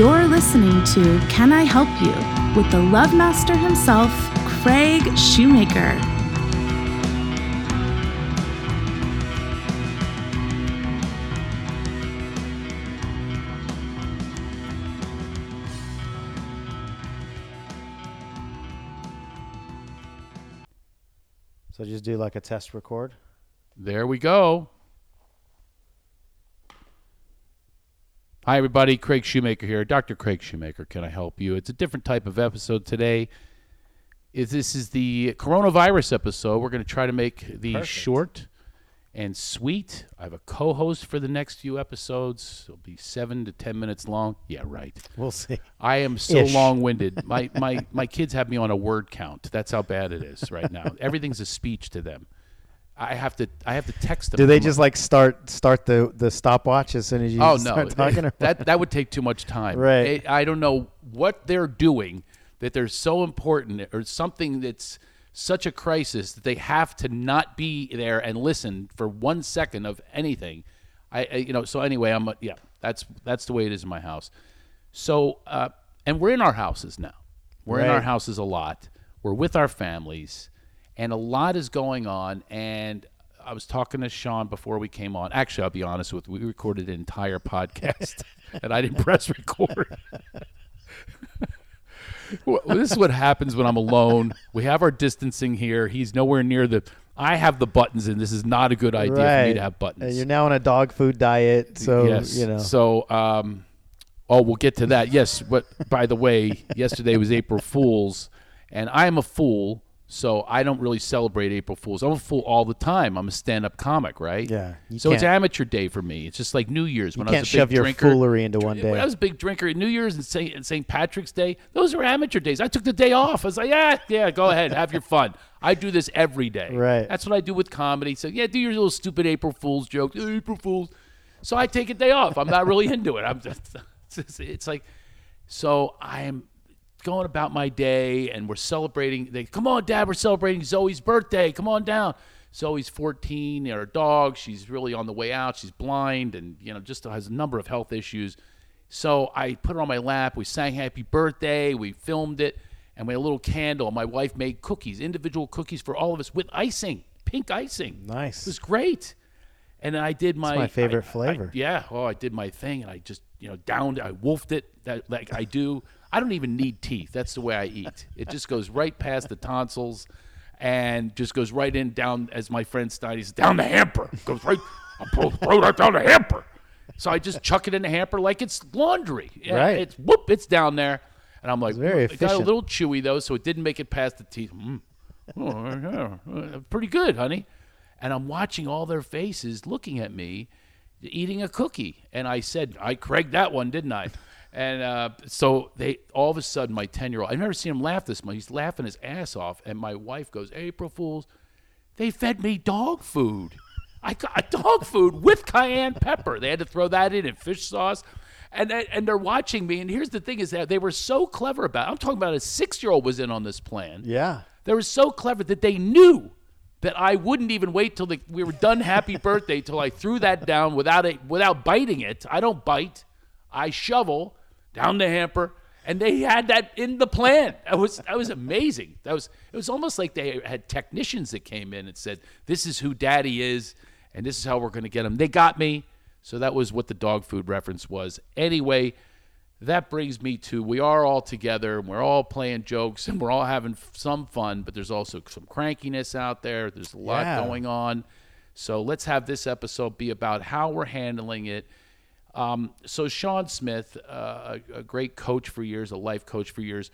You're listening to Can I Help You with the Love Master himself, Craig Shoemaker. So just do like a test record. There we go. Hi, everybody. Craig Shoemaker here. Dr. Craig Shoemaker. Can I help you? It's a different type of episode today. Is this is the coronavirus episode? We're going to try to make these Perfect. short and sweet. I have a co-host for the next few episodes. It'll be seven to ten minutes long. Yeah, right. We'll see. I am so long-winded. My my my kids have me on a word count. That's how bad it is right now. Everything's a speech to them. I have to I have to text them. Do they just like start start the the stopwatch as soon as you Oh no, start talking? that that would take too much time. Right. It- I don't know what they're doing that they're so important or something that's such a crisis that they have to not be there and listen for one second of anything. I, I you know so anyway I'm a, yeah that's that's the way it is in my house. So uh, and we're in our houses now. We're in our houses a lot. We're with our families, and a lot is going on. And I was talking to Sean before we came on. Actually, I'll be honest with you, we recorded an entire podcast, and I didn't press record. Well, this is what happens when I'm alone. We have our distancing here. He's nowhere near the. I have the buttons, and this is not a good idea for me to have buttons. And you're now on a dog food diet, so yes. you know. So, um, oh, we'll get to that. Yes. But by the way, yesterday was April Fool's, and I am a fool, so I don't really celebrate April Fool's. I'm a fool all the time. I'm a stand-up comic, right? Yeah, So it's amateur day for me. It's just like New Year's when you I was a big shove your drinker. foolery into one When I was a big drinker, in New Year's and St. and St. Patrick's Day, those are amateur days. I took the day off. I was like, yeah, yeah, go ahead, have your fun. I do this every day. Right. That's what I do with comedy. So yeah, do your little stupid April Fool's jokes. "Eh, April Fool's. So I take a day off. I'm not really into it. I'm just, it's, it's like, so I'm going about my day and we're celebrating. They come on, Dad, we're celebrating Zoe's birthday. Come on down. Zoe's 14, and her dog. She's really on the way out. She's blind and you know just has a number of health issues. So I put her on my lap. We sang Happy Birthday. We filmed it, and we had a little candle. My wife made cookies, individual cookies for all of us with icing, pink icing. Nice. It was great. And then I did my my favorite I- I- flavor. yeah. Oh, I did my thing, and I just you know downed. It I wolfed it. That like I do. I don't even need teeth. That's the way I eat. It just goes right past the tonsils, and just goes right in down. As my friend Steiny says, down the hamper. Goes right. I pull, throw that down the hamper. So I just chuck it in the hamper like it's laundry. Right. It's whoop. It's down there, and I'm like, very it got a little chewy though, so it didn't make it past the teeth. Mm. Oh, yeah, uh, pretty good, honey. And I'm watching all their faces looking at me eating a cookie. And I said, I Craig that one, didn't I? And uh, so they all of a sudden, my 10 year old, I've never seen him laugh this much. He's laughing his ass off. And my wife goes, April Fools, they fed me dog food. I got dog food with cayenne pepper. They had to throw that in and fish sauce. And, and they're watching me. And here's the thing is that they were so clever about it. I'm talking about a six year old was in on this plan. yeah. They were so clever that they knew that I wouldn't even wait till the, we were done happy birthday till I threw that down without it without biting it. I don't bite. I shovel down the hamper and they had that in the plan. That was that was amazing. That was it was almost like they had technicians that came in and said, "This is who daddy is and this is how we're going to get him." They got me. So that was what the dog food reference was. Anyway, that brings me to we are all together and we're all playing jokes and we're all having some fun, but there's also some crankiness out there. There's a lot Yeah. going on. So let's have this episode be about how we're handling it. Um, so Sean Smith, uh, a, a great coach for years, a life coach for years.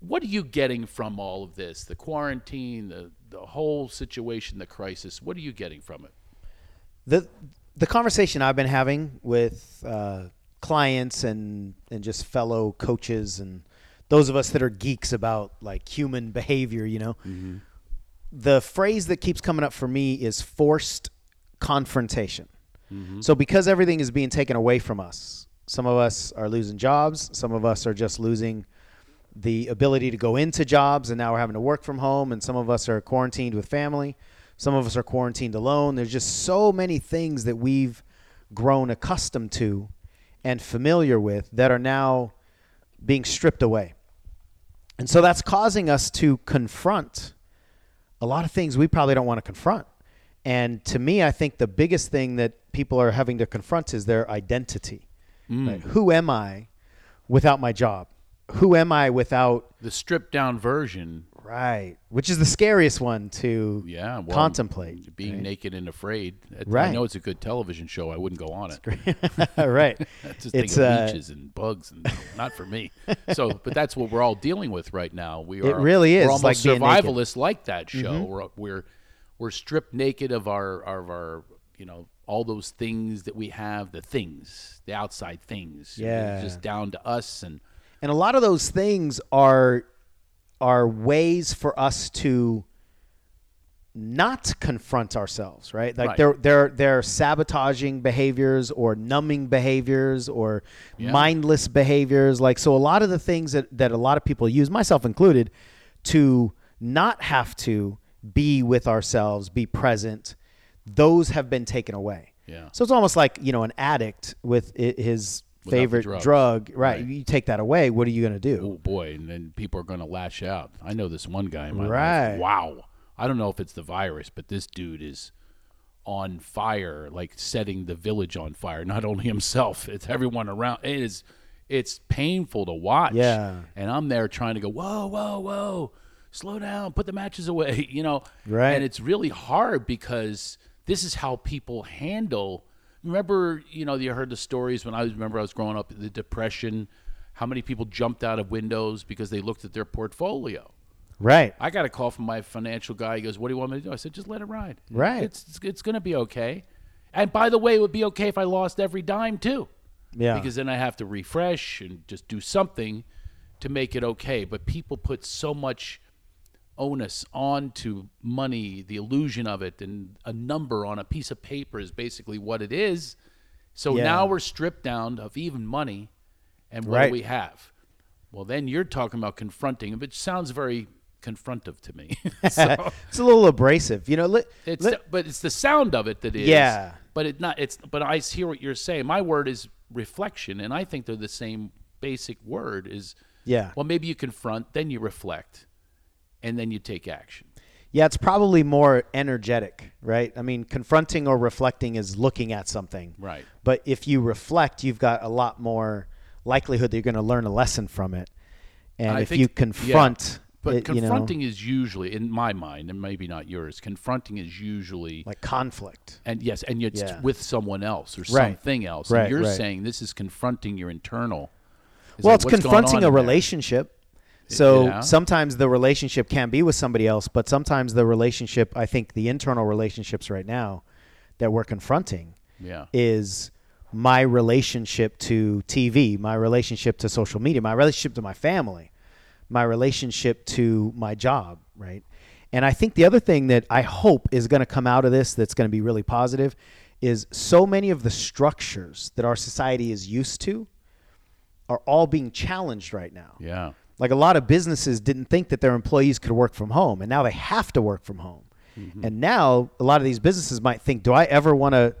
What are you getting from all of this? The quarantine, the the whole situation, the crisis. What are you getting from it? the the conversation I've been having with uh, clients and and just fellow coaches and those of us that are geeks about like human behavior, you know, the phrase that keeps coming up for me is forced confrontation. Mm-hmm. So because everything is being taken away from us, some of us are losing jobs, some of us are just losing the ability to go into jobs and now we're having to work from home and some of us are quarantined with family some of us are quarantined alone there's just so many things that we've grown accustomed to and familiar with that are now being stripped away. And so that's causing us to confront a lot of things we probably don't want to confront. And to me, I think the biggest thing that people are having to confront is their identity. Right? Who am I without my job? Who am I without The stripped down version, right? Which is the scariest one to yeah, well, contemplate. being naked and afraid. I- I know it's a good television show. I wouldn't go on it. right. Just It's, uh, leeches and bugs, and not for me. So, but that's what we're all dealing with right now. We are. It really is We're almost. Mm-hmm. survivalists like that show. We're we're we're stripped naked of our of our you know all those things that we have, the things, the outside things. Yeah. It's just down to us and And a lot of those things are are ways for us to not confront ourselves, right? Like Right. they're they're they're sabotaging behaviors or numbing behaviors or Yeah. mindless behaviors. Like so a lot of the things that, that a lot of people use, myself included, to not have to be with ourselves, be present, those have been taken away. Yeah. So it's almost like, you know, an addict with his Without favorite drug, right? Right. You take that away, what are you going to do? oh boy, and then people are going to lash out. I know this one guy in my Right. life. Wow. I don't know if it's the virus, but this dude is on fire, like setting the village on fire. Not only himself, it's everyone around. It is, it's painful to watch. Yeah. And I'm there trying to go, whoa, whoa, whoa, slow down, put the matches away, you know. Right. And it's really hard because this is how people handle. Remember, you know, you heard the stories when I was remember I was growing up, the depression, how many people jumped out of windows because they looked at their portfolio. Right. I got a call from my financial guy. He goes, "What do you want me to do?" I said, "Just let it ride. Right. It's it's, it's going to be okay." And by the way, it would be okay if I lost every dime too, Yeah. because then I have to refresh and just do something to make it okay. But people put so much onus onto money, the illusion of it, and a number on a piece of paper is basically what it is. So Yeah. now we're stripped down of even money, and what Right. do we have? Well, then you're talking about confronting, which sounds very confrontive to me. so it's a little abrasive. You know, it's but it's the sound of it that is. Yeah. But it not it's but I hear what you're saying. My word is reflection, and I think they're the same basic word. Is yeah. well, maybe you confront, then you reflect, and then you take action. Yeah, it's probably more energetic, right? I mean, confronting or reflecting is looking at something. Right. But if you reflect, you've got a lot more likelihood that you're going to learn a lesson from it. And I if think- you yeah. confront, But it, you know, confronting is usually, in my mind, and maybe not yours, confronting is usually like conflict. and yes, and it's Yeah. with someone else or Right. something else. Right, and you're right. saying this is confronting your internal. It's well, like, it's confronting a relationship. So Yeah. sometimes the relationship can be with somebody else, but sometimes the relationship, I think the internal relationships right now that we're confronting Yeah. is my relationship to TV, my relationship to social media, my relationship to my family, my relationship to my job, right? And I think the other thing that I hope is going to come out of this that's going to be really positive is so many of the structures that our society is used to are all being challenged right now. Yeah. Like a lot of businesses didn't think that their employees could work from home, and now they have to work from home. And now a lot of these businesses might think, do I ever want to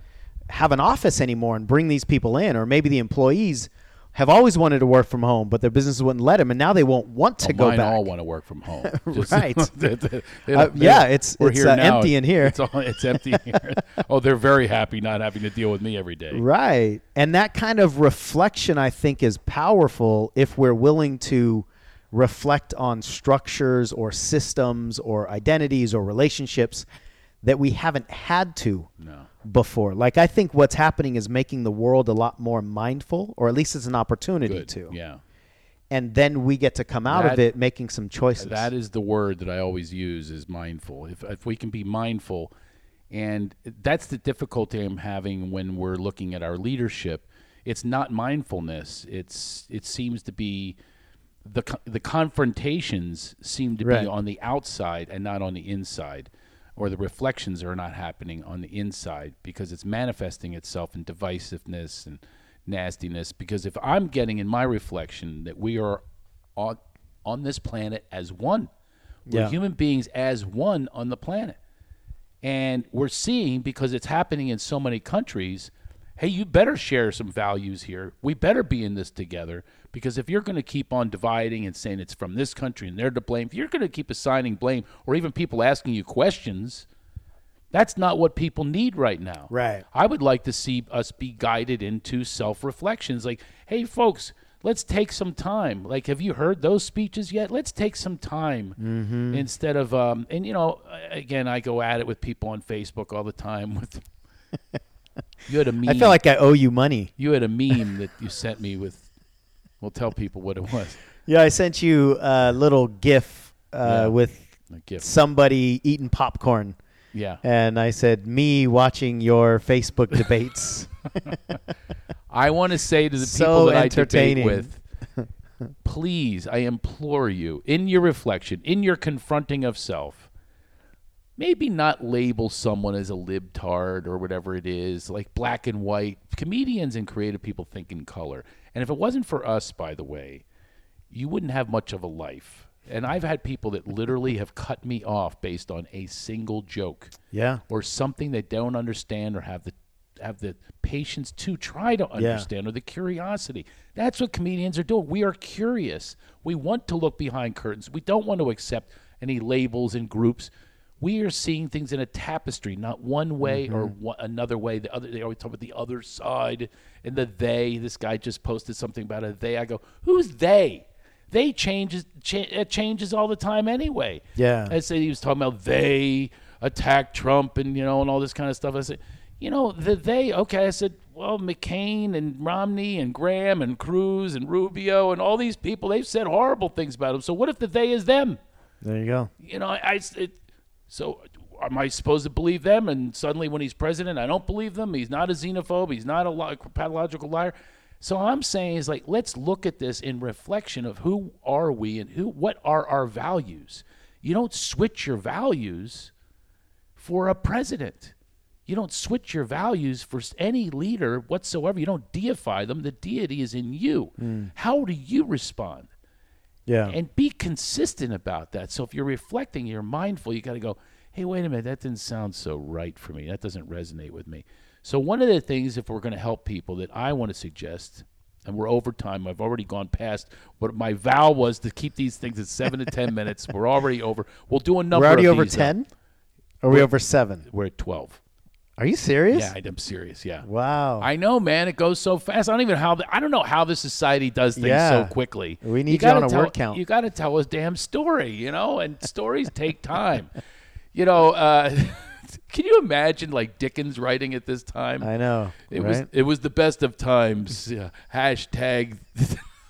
have an office anymore and bring these people in? Or maybe the employees have always wanted to work from home, but their businesses wouldn't let them, and now they won't want to Well, go mine back. all want to work from home. Just- Right. they- they- they Uh, yeah, it's- we're it's, here uh, now. empty in here. It's, all, it's empty here. oh, they're very happy not having to deal with me every day. Right. And that kind of reflection, I think, is powerful if we're willing to reflect on structures or systems or identities or relationships that we haven't had to No. before. Like, I think what's happening is making the world a lot more mindful, or at least it's an opportunity Good. to. Yeah. And then we get to come out of it making some choices. That is the word that I always use is mindful. If if we can be mindful, and that's the difficulty I'm having when we're looking at our leadership. It's not mindfulness. It's it seems to be the the confrontations seem to Right. be on the outside and not on the inside, or the reflections are not happening on the inside because it's manifesting itself in divisiveness and nastiness. Because if I'm getting in my reflection that we are on on this planet as one, we're Yeah. human beings as one on the planet, and we're seeing because it's happening in so many countries hey, you better share some values here. We better be in this together because if you're going to keep on dividing and saying it's from this country and they're to blame, if you're going to keep assigning blame or even people asking you questions, that's not what people need right now. Right. I would like to see us be guided into self reflections like, hey, folks, let's take some time. Like, have you heard those speeches yet? Let's take some time Mm-hmm. instead of, um, and you know, again, I go at it with people on Facebook all the time with. You had a meme. I feel like I owe you money. you had a meme that you sent me with. We'll tell people what it was. Yeah, I sent you a little GIF uh, Yeah. with A gift. somebody eating popcorn, Yeah. and I said, "Me watching your Facebook debates." I want to say to the So people that I debate with, please, I implore you, in your reflection, in your confronting of self, maybe not label someone as a libtard or whatever it is, like black and white. Comedians and creative people think in color. And if it wasn't for us, by the way, you wouldn't have much of a life. And I've had people that literally have cut me off based on a single joke yeah, or something they don't understand or have the have the patience to try to understand or the curiosity. That's what comedians are doing. We are curious. We want to look behind curtains. We don't want to accept any labels and groups. We are seeing things in a tapestry, not one way or mm-hmm. one, another way. The other they always talk about the other side and the they. This guy just posted something about a they. I go, who's they? They changes cha- uh, changes all the time anyway. Yeah. I said he was talking about they attack Trump and you know and all this kind of stuff. I said, you know, the they okay. I said, well, McCain and Romney and Graham and Cruz and Rubio and all these people they've said horrible things about him. So what if the they is them? there you go. You know, I, I it, so am I supposed to believe them? And suddenly, when he's president, I don't believe them. He's not a xenophobe. He's not a li- pathological liar. So I'm saying is like, let's look at this in reflection of who are we and who, what are our values. You don't switch your values for a president. You don't switch your values for any leader whatsoever. You don't deify them. The deity is in you. Hmm. How do you respond? Yeah, and be consistent about that. So if you're reflecting, you're mindful, you got to go, hey, wait a minute, that didn't sound so right for me. That doesn't resonate with me. So one of the things, if we're going to help people, that I want to suggest, and we're over time. I've already gone past what my vow was to keep these things at seven to ten minutes. We're already over. We'll do a number. we're already over these, though. ten. Are we over seven? We're at twelve. Are you serious? Yeah, I'm serious. Yeah. Wow. I know, man. It goes so fast. I don't even how. The, I don't know how the society does things Yeah. so quickly. We need you gotta on a tell, word count. You got to tell a damn story, you know. And stories take time. You know, uh, can you imagine like Dickens writing at this time? I know. It right? was it was the best of times. Yeah. Hashtag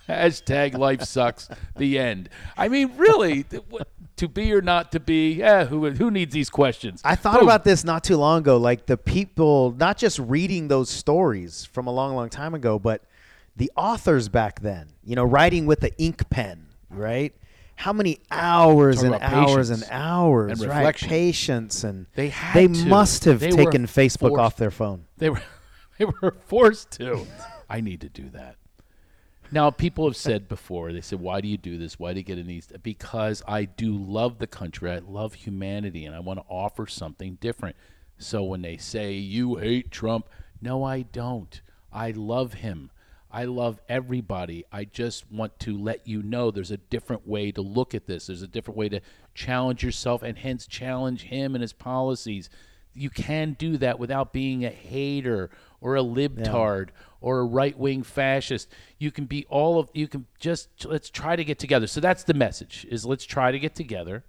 hashtag life sucks. The end. I mean, really, what- to be or not to be? Yeah, who who needs these questions? I thought Boom. about this not too long ago. Like the people, not just reading those stories from a long, long time ago, but the authors back then, you know, writing with the ink pen, right? How many hours and hours and hours, and right? reflection. Patience and They had they to. must have They taken Facebook forced. off their phone. They were they were forced to. I need to do that. Now, people have said before, they said, why do you do this? Why do you get in these? Because I do love the country. I love humanity, and I want to offer something different. So when they say, you hate Trump, no, I don't. I love him. I love everybody. I just want to let you know there's a different way to look at this. There's a different way to challenge yourself and hence challenge him and his policies. You can do that without being a hater or a libtard or a right-wing fascist. You can be all of you can just let's try to get together. So that's the message is let's try to get together.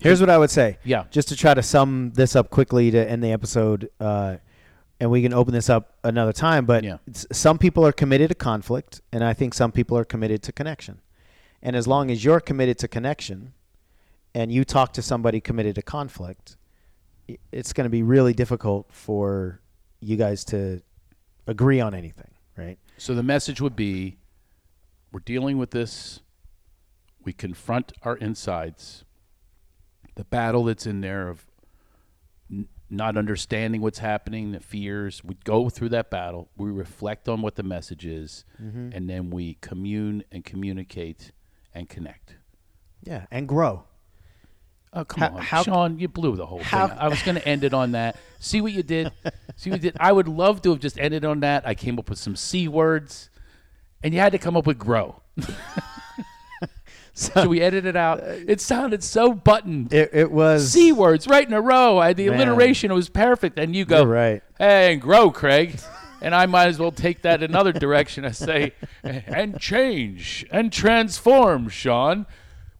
Here's what I would say. Yeah. Just to try to sum this up quickly to end the episode, uh, and we can open this up another time. But Yeah. some people are committed to conflict, and I think some people are committed to connection. And as long as you're committed to connection, and you talk to somebody committed to conflict, it's going to be really difficult for you guys to agree on anything, right? So the message would be we're dealing with this. We confront our insides. The battle that's in there of n- not understanding what's happening, the fears. We go through that battle. We reflect on what the message is, mm-hmm. and then we commune and communicate and connect. Yeah, and grow. Oh come How- on, how- Sean! You blew the whole thing. how- I was going to how- Sean. You blew the whole how- thing. I was going to end it on that. See what you did? See what you did? I would love to have just ended on that. I came up with some c words, and you had to come up with grow. so we edited it out. Uh, it sounded so buttoned. It, it was C words right in a row. I, the Man. alliteration was perfect. And you go, You're right. hey, and grow, Craig. and I might as well take that another direction. I say, and change and transform, Sean.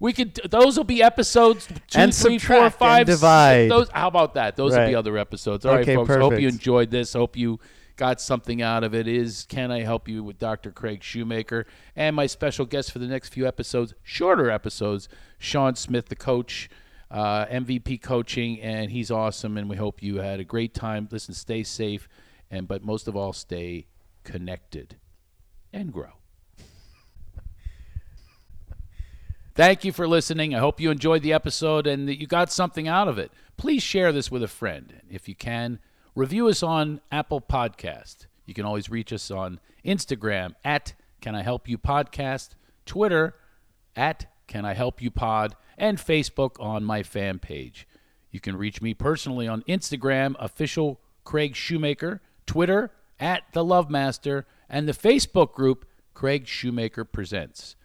We could. Those will be episodes two, And three, four, subtract and five, six. divide. Those. How about that? Those will Right. be other episodes. All right, Okay, folks. Hope you perfect. enjoyed this. Hope you got something out of it. Is can I help you with Dr. Craig Shoemaker and my special guest for the next few episodes, shorter episodes, Sean Smith, the coach, uh, MVP coaching, and he's awesome. And we hope you had a great time. Listen, stay safe, and but most of all, stay connected and grow. Thank you for listening. I hope you enjoyed the episode and that you got something out of it. Please share this with a friend. If you can, review us on Apple Podcast. You can always reach us on Instagram at Can I Help You Podcast, Twitter at Can I Help You Pod, and Facebook on my fan page. You can reach me personally on Instagram, official Craig Shoemaker, Twitter at The Love Master, and the Facebook group Craig Shoemaker Presents.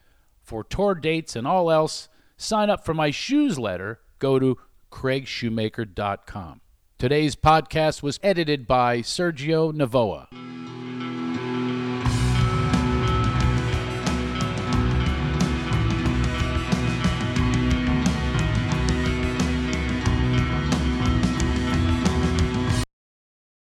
For tour dates and all else, sign up for my shoes letter. Go to craigshoemaker.com. Today's podcast was edited by Sergio Navoa.